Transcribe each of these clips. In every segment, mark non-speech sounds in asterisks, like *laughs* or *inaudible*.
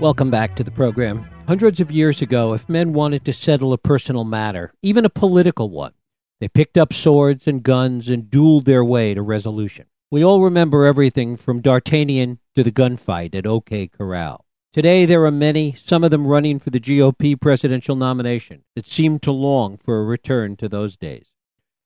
Welcome back to the program. Hundreds of years ago, if men wanted to settle a personal matter, even a political one, they picked up swords and guns and dueled their way to resolution. We all remember everything from D'Artagnan to the gunfight at OK Corral. Today, there are many, some of them running for the GOP presidential nomination, that seem to long for a return to those days.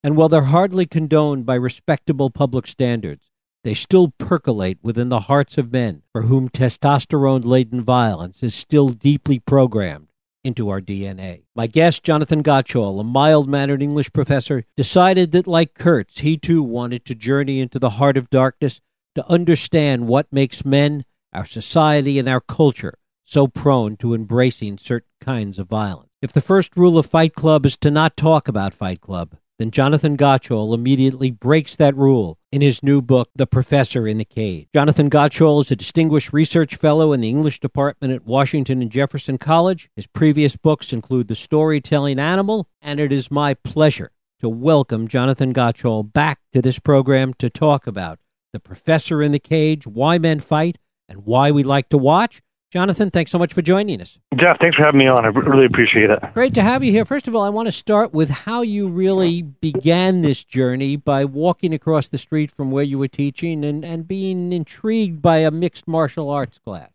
And while they're hardly condoned by respectable public standards, they still percolate within the hearts of men for whom testosterone laden violence is still deeply programmed into our DNA. My guest, Jonathan Gottschall, a mild mannered English professor, decided that, like Kurtz, he too wanted to journey into the heart of darkness to understand what makes men, our society, and our culture so prone to embracing certain kinds of violence. If the first rule of Fight Club is to not talk about Fight Club, then Jonathan Gottschall immediately breaks that rule in his new book, The Professor in the Cage. Jonathan Gottschall is a distinguished research fellow in the English department at Washington and Jefferson College. His previous books include The Storytelling Animal, and it is my pleasure to welcome Jonathan Gottschall back to this program to talk about The Professor in the Cage, why men fight, and why we like to watch. Jonathan, thanks so much for joining us. Jeff, thanks for having me on. I really appreciate it. Great to have you here. First of all, I want to start with how you really began this journey by walking across the street from where you were teaching and, and being intrigued by a mixed martial arts class.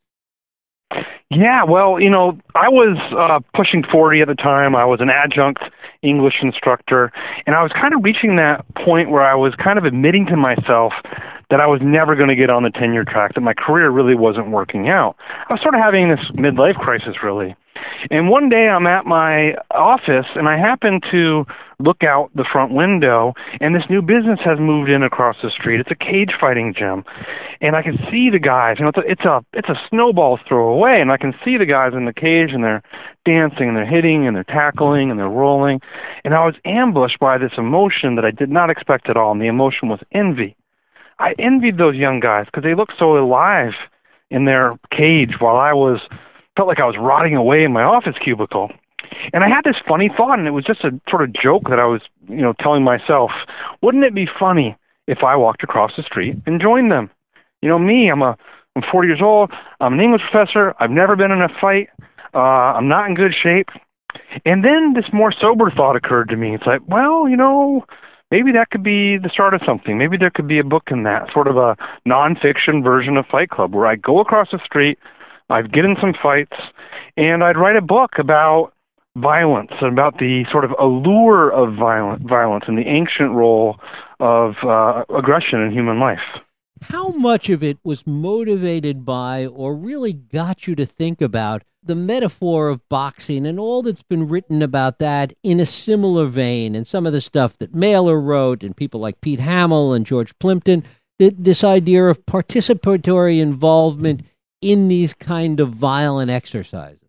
Yeah, well, you know, I was uh, pushing 40 at the time. I was an adjunct English instructor, and I was kind of reaching that point where I was kind of admitting to myself that I was never going to get on the tenure track, that my career really wasn't working out. I was sort of having this midlife crisis, really. And one day I'm at my office and I happen to look out the front window and this new business has moved in across the street. It's a cage fighting gym. And I can see the guys, you know, it's a it's a it's a snowball throw away and I can see the guys in the cage and they're dancing and they're hitting and they're tackling and they're rolling. And I was ambushed by this emotion that I did not expect at all and the emotion was envy. I envied those young guys because they looked so alive in their cage while I was felt like I was rotting away in my office cubicle. And I had this funny thought, and it was just a sort of joke that I was, you know, telling myself, wouldn't it be funny if I walked across the street and joined them? You know, me, I'm a, I'm 40 years old. I'm an English professor. I've never been in a fight. Uh, I'm not in good shape. And then this more sober thought occurred to me. It's like, well, you know, maybe that could be the start of something. Maybe there could be a book in that, sort of a nonfiction version of Fight Club, where I go across the street, I'd get in some fights, and I'd write a book about violence, and about the sort of allure of violent, violence and the ancient role of uh, aggression in human life. How much of it was motivated by or really got you to think about the metaphor of boxing and all that's been written about that in a similar vein and some of the stuff that Mailer wrote and people like Pete Hamill and George Plimpton, this idea of participatory involvement in these kind of violent exercises?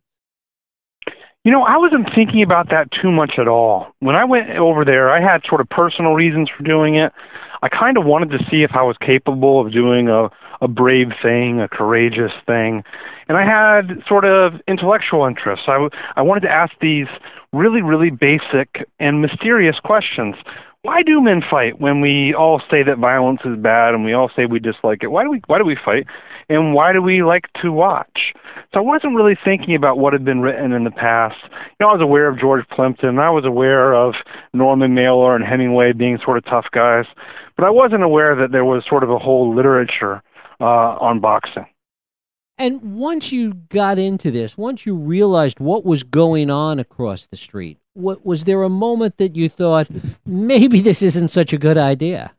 You know, I wasn't thinking about that too much at all. When I went over there, I had sort of personal reasons for doing it. I kind of wanted to see if I was capable of doing a, a brave thing, a courageous thing. And I had sort of intellectual interests. I, w- I wanted to ask these really, really basic and mysterious questions. Why do men fight when we all say that violence is bad and we all say we dislike it? Why do we why do we fight? And why do we like to watch? So I wasn't really thinking about what had been written in the past. You know, I was aware of George Plimpton. I was aware of Norman Mailer and Hemingway being sort of tough guys, but I wasn't aware that there was sort of a whole literature uh, on boxing. And once you got into this, once you realized what was going on across the street, what, was there a moment that you thought maybe this isn't such a good idea?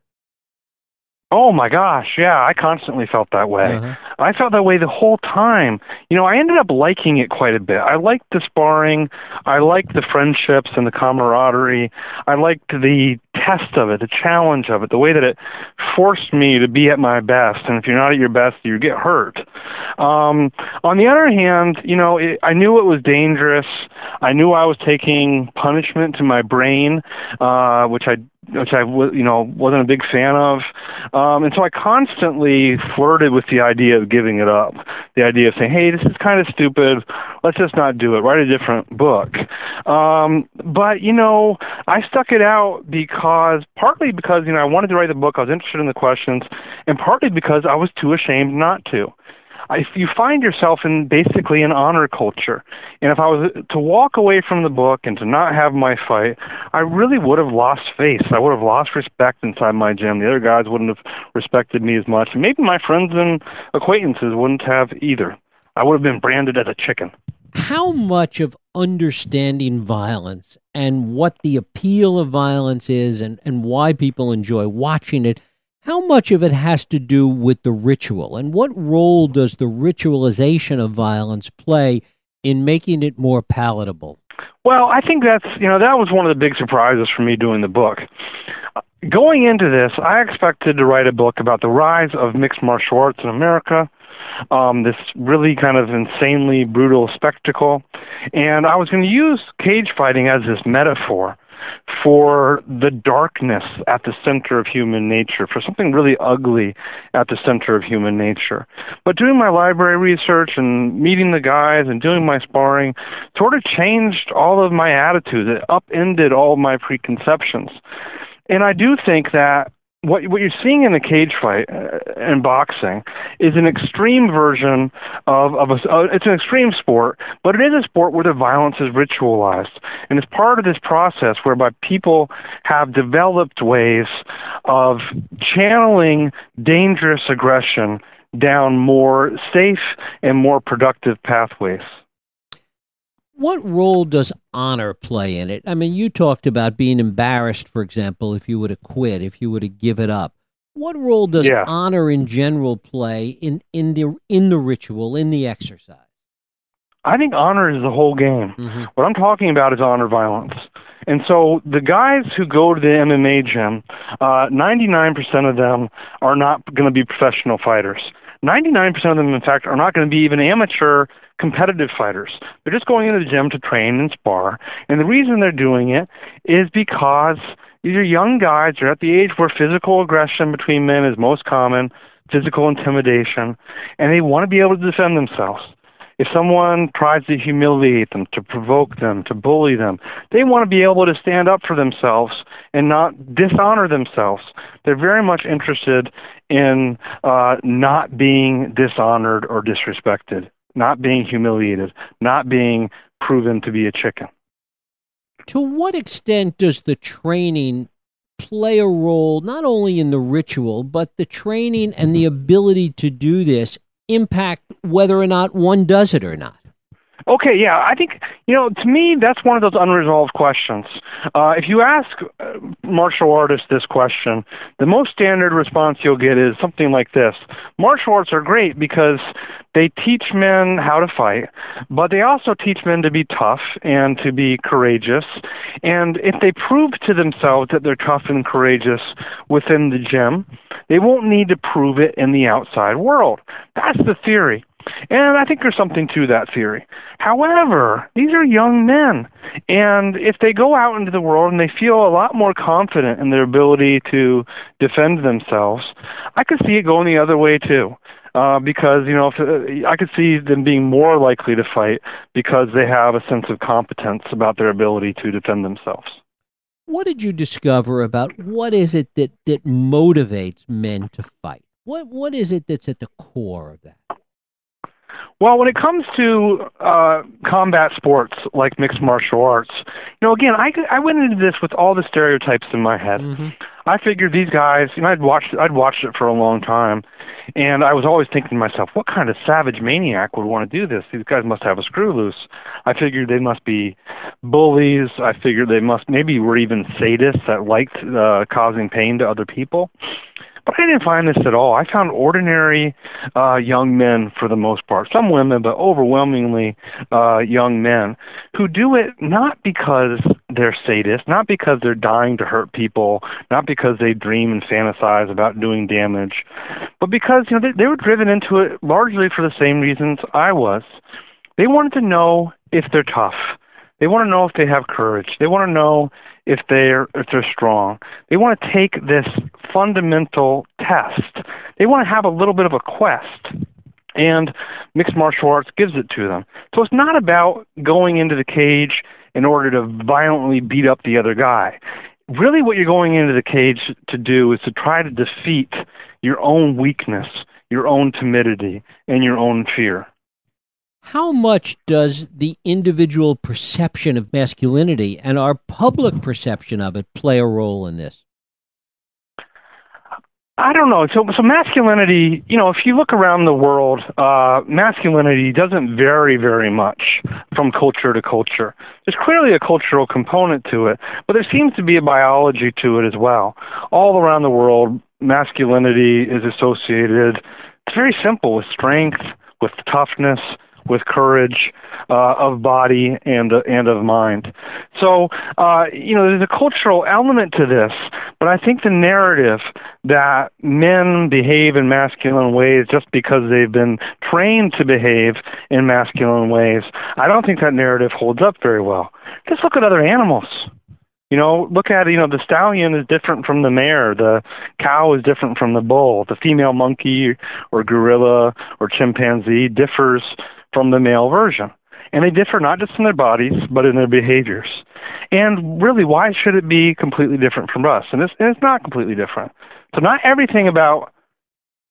Oh my gosh, yeah, I constantly felt that way. Uh-huh. I felt that way the whole time. You know, I ended up liking it quite a bit. I liked the sparring, I liked the friendships and the camaraderie. I liked the test of it, the challenge of it, the way that it forced me to be at my best. And if you're not at your best, you get hurt. Um, on the other hand, you know, it, I knew it was dangerous. I knew I was taking punishment to my brain, uh, which I which I you know wasn't a big fan of, um, and so I constantly flirted with the idea of giving it up, the idea of saying, "Hey, this is kind of stupid. Let's just not do it. Write a different book." Um, but you know, I stuck it out because partly because you know I wanted to write the book, I was interested in the questions, and partly because I was too ashamed not to. if you find yourself in basically an honor culture, and if I was to walk away from the book and to not have my fight, I really would have lost face. I would have lost respect inside my gym. The other guys wouldn't have respected me as much, maybe my friends and acquaintances wouldn't have either. I would have been branded as a chicken. How much of understanding violence and what the appeal of violence is and, and why people enjoy watching it how much of it has to do with the ritual, and what role does the ritualization of violence play in making it more palatable? Well, I think that's, you know, that was one of the big surprises for me doing the book. Going into this, I expected to write a book about the rise of mixed martial arts in America, um, this really kind of insanely brutal spectacle. And I was going to use cage fighting as this metaphor for the darkness at the center of human nature, for something really ugly at the center of human nature. But doing my library research and meeting the guys and doing my sparring sort of changed all of my attitudes. It upended all my preconceptions. And I do think that what what you're seeing in the cage fight uh, in boxing is an extreme version of of a uh, it's an extreme sport, but it is a sport where the violence is ritualized, and it's part of this process whereby people have developed ways of channeling dangerous aggression down more safe and more productive pathways. What role does honor play in it? I mean, you talked about being embarrassed, for example, if you were to quit, if you were to give it up. What role does yeah. honor in general play in, in the in the ritual, in the exercise? I think honor is the whole game. Mm-hmm. What I'm talking about is honor violence. And so the guys who go to the MMA gym, uh, 99% of them are not going to be professional fighters. 99% of them, in fact, are not going to be even amateur competitive fighters. They're just going into the gym to train and spar. And the reason they're doing it is because these are young guys. They're at the age where physical aggression between men is most common, physical intimidation, and they want to be able to defend themselves. If someone tries to humiliate them, to provoke them, to bully them, they want to be able to stand up for themselves and not dishonor themselves. They're very much interested in uh, not being dishonored or disrespected, not being humiliated, not being proven to be a chicken. To what extent does the training play a role not only in the ritual, but the training and the mm-hmm. ability to do this impact whether or not one does it or not? Okay, yeah, I think you know. To me, that's one of those unresolved questions. Uh, if you ask uh, martial artists this question, the most standard response you'll get is something like this: Martial arts are great because they teach men how to fight, but they also teach men to be tough and to be courageous. And if they prove to themselves that they're tough and courageous within the gym, they won't need to prove it in the outside world. That's the theory. And I think there's something to that theory. However, these are young men. And if they go out into the world and they feel a lot more confident in their ability to defend themselves, I could see it going the other way too. Uh, because you know, if, uh, I could see them being more likely to fight because they have a sense of competence about their ability to defend themselves. What did you discover about what is it that that motivates men to fight? What what is it that's at the core of that? Well, when it comes to uh, combat sports like mixed martial arts, you know, again, I I went into this with all the stereotypes in my head. Mm-hmm. I figured these guys, you know, I'd watched I'd watched it for a long time, and I was always thinking to myself, what kind of savage maniac would want to do this? These guys must have a screw loose. I figured they must be bullies. I figured they must maybe were even sadists that liked uh, causing pain to other people. But I didn't find this at all. I found ordinary uh, young men for the most part, some women, but overwhelmingly uh, young men who do it not because they're sadists, not because they're dying to hurt people, not because they dream and fantasize about doing damage, but because you know they, they were driven into it largely for the same reasons I was. They wanted to know if they're tough. They want to know if they have courage. They want to know if they're if they're strong. They want to take this fundamental test. They want to have a little bit of a quest. And mixed martial arts gives it to them. So it's not about going into the cage in order to violently beat up the other guy. Really, what you're going into the cage to do is to try to defeat your own weakness, your own timidity and your own fear. How much does the individual perception of masculinity and our public perception of it play a role in this? I don't know. So, so masculinity, you know, if you look around the world, uh, masculinity doesn't vary very much from culture to culture. There's clearly a cultural component to it, but there seems to be a biology to it as well. All around the world, masculinity is associated. It's very simple with strength, with toughness, with courage uh, of body and uh, and of mind. So uh, you know, there's a cultural element to this, but I think the narrative that men behave in masculine ways just because they've been trained to behave in masculine ways, I don't think that narrative holds up very well. Just look at other animals. You know, look at you know the stallion is different from the mare, the cow is different from the bull, the female monkey or gorilla or chimpanzee differs from the male version. And they differ not just in their bodies, but in their behaviors. And really, why should it be completely different from us? And it's, and it's not completely different. So, not everything about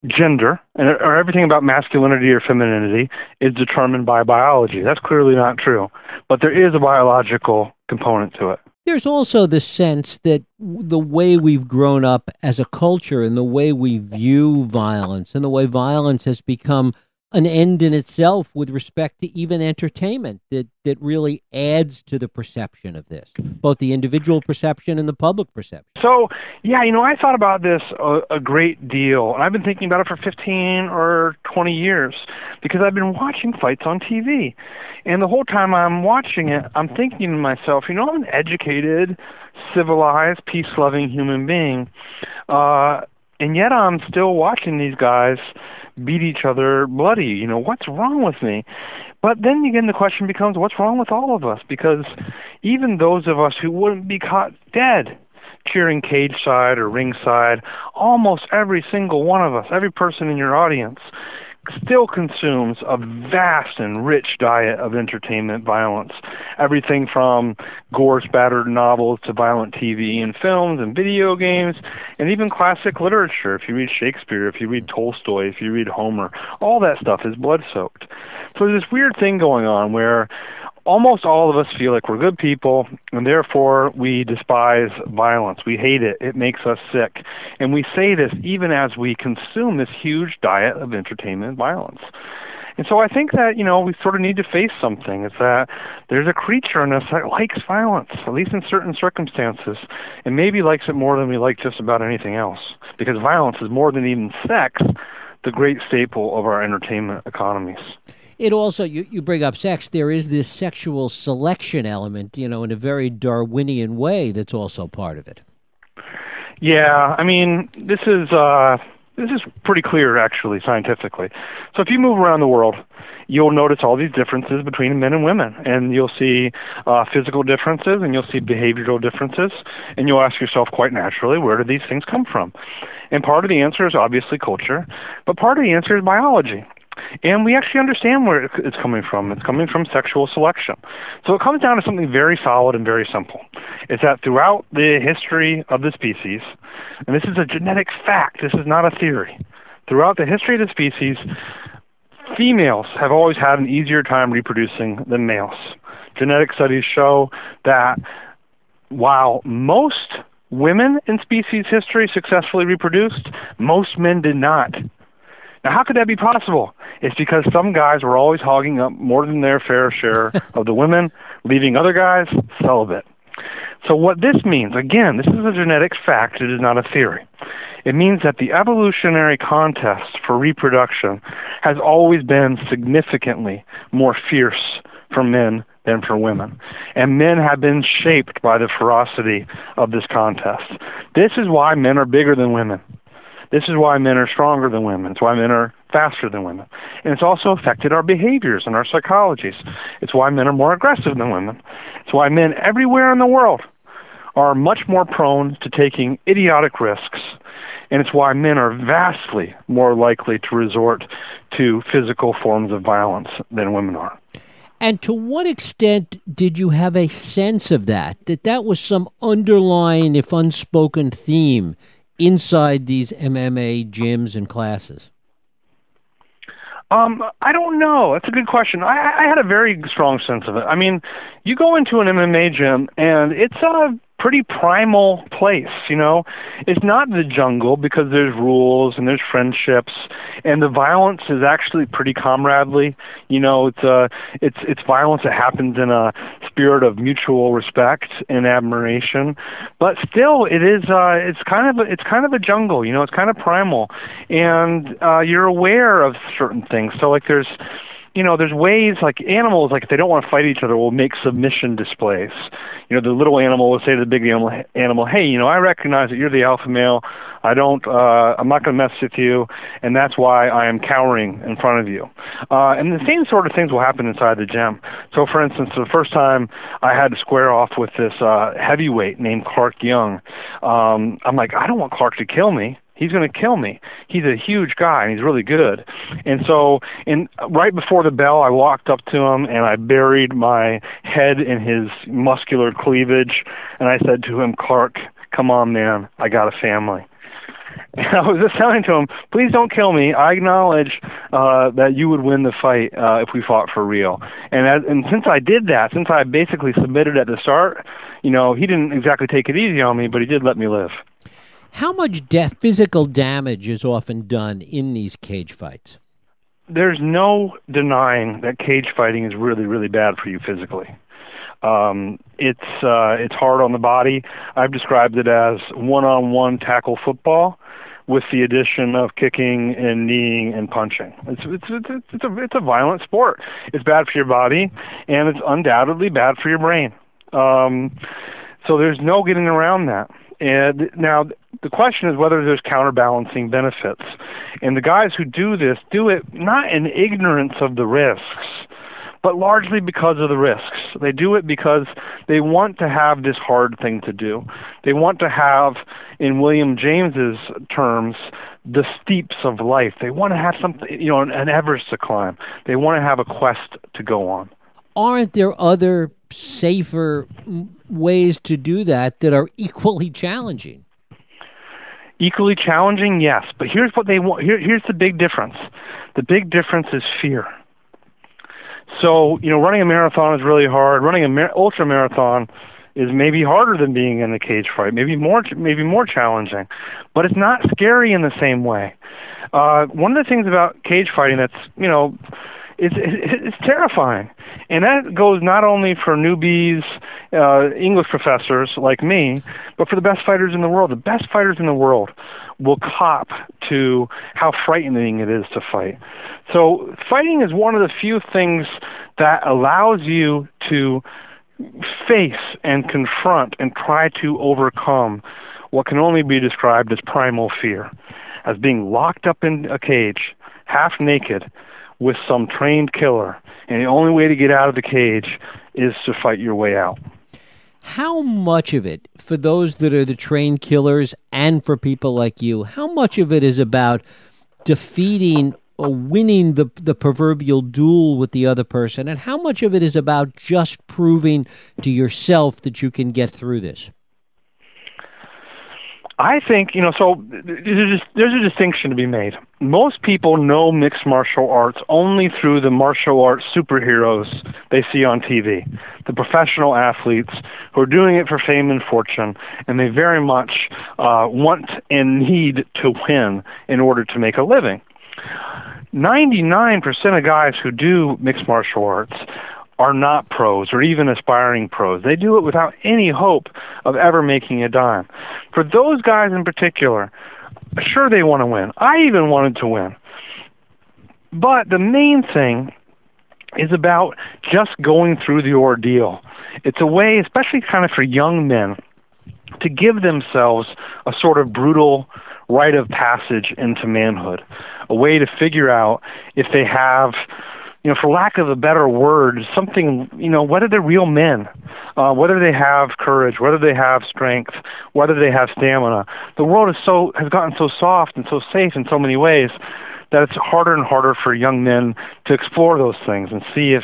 gender or everything about masculinity or femininity is determined by biology. That's clearly not true. But there is a biological component to it. There's also the sense that the way we've grown up as a culture and the way we view violence and the way violence has become an end in itself with respect to even entertainment that, that really adds to the perception of this, both the individual perception and the public perception. So, yeah, you know, I thought about this a, a great deal, and I've been thinking about it for 15 or 20 years because I've been watching fights on TV. And the whole time I'm watching it, I'm thinking to myself, you know, I'm an educated, civilized, peace loving human being. Uh, and yet I'm still watching these guys beat each other bloody. You know, what's wrong with me? But then again, the question becomes, what's wrong with all of us? Because even those of us who wouldn't be caught dead cheering cage side or ringside, almost every single one of us, every person in your audience, still consumes a vast and rich diet of entertainment violence. Everything from gore spattered novels to violent TV and films and video games and even classic literature. If you read Shakespeare, if you read Tolstoy, if you read Homer, all that stuff is blood soaked. So there's this weird thing going on where almost all of us feel like we're good people, and therefore we despise violence. We hate it. It makes us sick. And we say this even as we consume this huge diet of entertainment violence. And so I think that, you know, we sort of need to face something. It's that there's a creature in us that likes violence, at least in certain circumstances, and maybe likes it more than we like just about anything else. Because violence is more than even sex, the great staple of our entertainment economies it also you, you bring up sex there is this sexual selection element you know in a very darwinian way that's also part of it. Yeah i mean this is uh this is pretty clear actually scientifically. So if you move around the world you'll notice all these differences between men and women and you'll see uh, physical differences and you'll see behavioral differences and you'll ask yourself quite naturally where do these things come from? And part of the answer is obviously culture but part of the answer is biology and we actually understand where it's coming from. It's coming from sexual selection. So it comes down to something very solid and very simple. It's that throughout the history of the species, and this is a genetic fact, this is not a theory. Throughout the history of the species, females have always had an easier time reproducing than males. Genetic studies show that while most women in species history successfully reproduced, most men did not. Now, how could that be possible? It's because some guys were always hogging up more than their fair share *laughs* of the women, leaving other guys celibate. So, what this means, again, this is a genetic fact, it is not a theory. It means that the evolutionary contest for reproduction has always been significantly more fierce for men than for women. And men have been shaped by the ferocity of this contest. This is why men are bigger than women. This is why men are stronger than women. It's why men are faster than women. And it's also affected our behaviors and our psychologies. It's why men are more aggressive than women. It's why men everywhere in the world are much more prone to taking idiotic risks. And it's why men are vastly more likely to resort to physical forms of violence than women are. And to what extent did you have a sense of that? That that was some underlying, if unspoken, theme inside these MMA gyms and classes? Um, I don't know. That's a good question. I, I had a very strong sense of it. I mean, you go into an MMA gym and it's a pretty primal place, you know. It's not the jungle because there's rules and there's friendships and the violence is actually pretty comradely. You know, it's uh it's it's violence that happens in a spirit of mutual respect and admiration. But still it is uh it's kind of a, it's kind of a jungle, you know, it's kind of primal. And uh you're aware of certain things. So like there's you know, there's ways like animals, like if they don't want to fight each other, will make submission displays. You know, the little animal will say to the big animal, animal, "Hey, you know, I recognize that you're the alpha male. I don't, uh, I'm not going to mess with you, and that's why I am cowering in front of you." Uh, and the same sort of things will happen inside the gym. So, for instance, the first time I had to square off with this uh, heavyweight named Clark Young, um, I'm like, I don't want Clark to kill me he's going to kill me. He's a huge guy and he's really good. And so, and right before the bell, I walked up to him and I buried my head in his muscular cleavage, and I said to him, "Clark, come on, man, I got a family." *laughs* And I was just telling to him, please don't kill me. I acknowledge uh, that you would win the fight uh, if we fought for real. And as, and since I did that, since I basically submitted at the start, you know, he didn't exactly take it easy on me, but he did let me live. How much physical damage is often done in these cage fights? There's no denying that cage fighting is really, really bad for you physically. Um, it's uh, it's hard on the body. I've described it as one-on-one tackle football with the addition of kicking and kneeing and punching. It's it's it's it's a it's a violent sport. It's bad for your body, and it's undoubtedly bad for your brain. Um, so there's no getting around that. And now the question is whether there's counterbalancing benefits. And the guys who do this do it not in ignorance of the risks, but largely because of the risks. They do it because they want to have this hard thing to do. They want to have, in William James's terms, the steeps of life. They want to have something, you know, an Everest to climb. They want to have a quest to go on. Aren't there other safer ways to do that that are equally challenging? Equally challenging, yes. But here's what they want. Here, here's the big difference. The big difference is fear. So you know, running a marathon is really hard. Running an mar- ultra marathon is maybe harder than being in a cage fight. Maybe more, maybe more challenging, but it's not scary in the same way. Uh, one of the things about cage fighting that's you know it's it's terrifying, and that goes not only for newbies, uh, English professors like me, but for the best fighters in the world. The best fighters in the world will cop to how frightening it is to fight. So fighting is one of the few things that allows you to face and confront and try to overcome what can only be described as primal fear, as being locked up in a cage, half naked with some trained killer, and the only way to get out of the cage is to fight your way out. How much of it, for those that are the trained killers and for people like you, how much of it is about defeating or winning the, the proverbial duel with the other person, and how much of it is about just proving to yourself that you can get through this? I think you know. So there's a, there's a distinction to be made. Most people know mixed martial arts only through the martial arts superheroes they see on TV, the professional athletes who are doing it for fame and fortune, and they very much uh, want and need to win in order to make a living. 99% of guys who do mixed martial arts are not pros or even aspiring pros. They do it without any hope of ever making a dime. For those guys in particular, sure they want to win. I even wanted to win. But the main thing is about just going through the ordeal. It's a way, especially kind of for young men, to give themselves a sort of brutal rite of passage into manhood, a way to figure out if they have you know, for lack of a better word, something, you know, whether they're real men, uh, whether they have courage, whether they have strength, whether they have stamina. The world is so has gotten so soft and so safe in so many ways that it's harder and harder for young men to explore those things and see if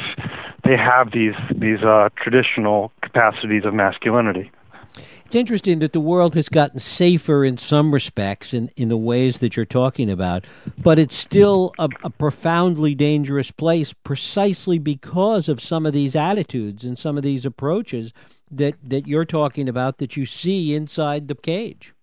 they have these these uh, traditional capacities of masculinity. It's interesting that the world has gotten safer in some respects in, in the ways that you're talking about, but it's still a, a, profoundly dangerous place precisely because of some of these attitudes and some of these approaches that, that you're talking about that you see inside the cage.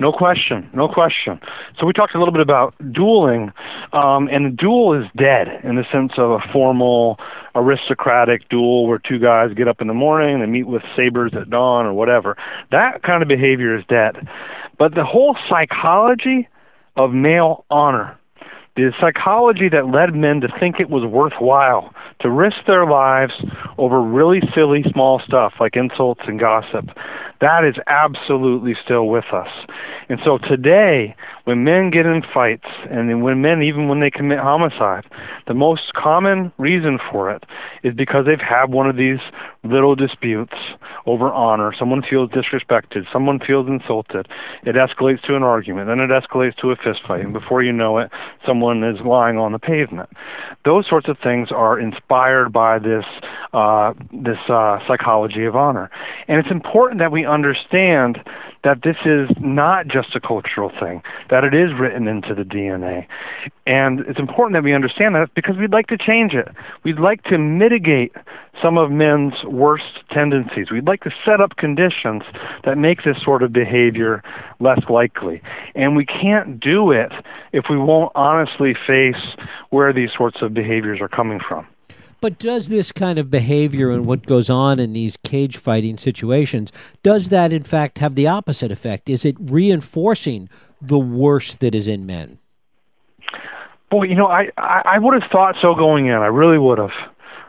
No question, no question. So we talked a little bit about dueling, um, and the duel is dead in the sense of a formal aristocratic duel where two guys get up in the morning and meet with sabers at dawn or whatever. That kind of behavior is dead. But the whole psychology of male honor, the psychology that led men to think it was worthwhile to risk their lives over really silly small stuff like insults and gossip, that is absolutely still with us. And so today, when men get in fights, and when men, even when they commit homicide, the most common reason for it is because they've had one of these little disputes over honor. Someone feels disrespected. Someone feels insulted. It escalates to an argument. Then it escalates to a fistfight. And before you know it, someone is lying on the pavement. Those sorts of things are inspired by this uh, this uh, psychology of honor. And it's important that we understand that this is not just a cultural thing, that it is written into the DNA. And it's important that we understand that because we'd like to change it. We'd like to mitigate some of men's worst tendencies. We'd like to set up conditions that make this sort of behavior less likely. And we can't do it if we won't honestly face where these sorts of behaviors are coming from. But does this kind of behavior and what goes on in these cage fighting situations, does that in fact have the opposite effect? Is it reinforcing the worst that is in men? Boy, you know, I, I, I would have thought so going in. I really would have.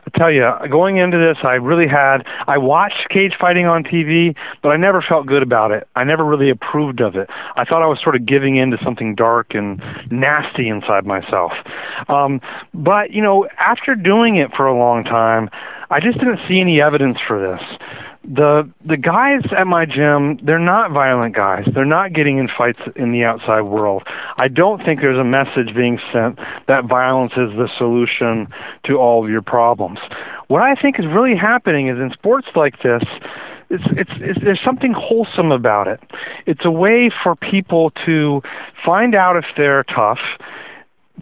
I tell you, going into this, I really had. I watched cage fighting on TV, but I never felt good about it. I never really approved of it. I thought I was sort of giving in to something dark and nasty inside myself. Um, but you know, after doing it for a long time, I just didn't see any evidence for this the the guys at my gym they're not violent guys. They're not getting in fights in the outside world. I don't think there's a message being sent that violence is the solution to all of your problems. What i think is really happening is in sports like this it's, it's, it's there's something wholesome about it. It's a way for people to find out if they're tough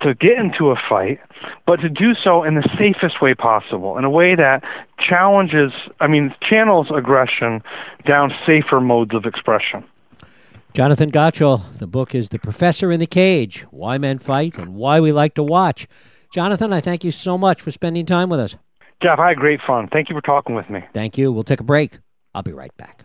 to get into a fight, but to do so in the safest way possible, in a way that challenges, I mean, channels aggression down safer modes of expression. Jonathan Gottschall, the book is The Professor in the Cage Why Men Fight and Why We Like to Watch. Jonathan, I thank you so much for spending time with us. Jeff, I had great fun. Thank you for talking with me. Thank you. We'll take a break. I'll be right back.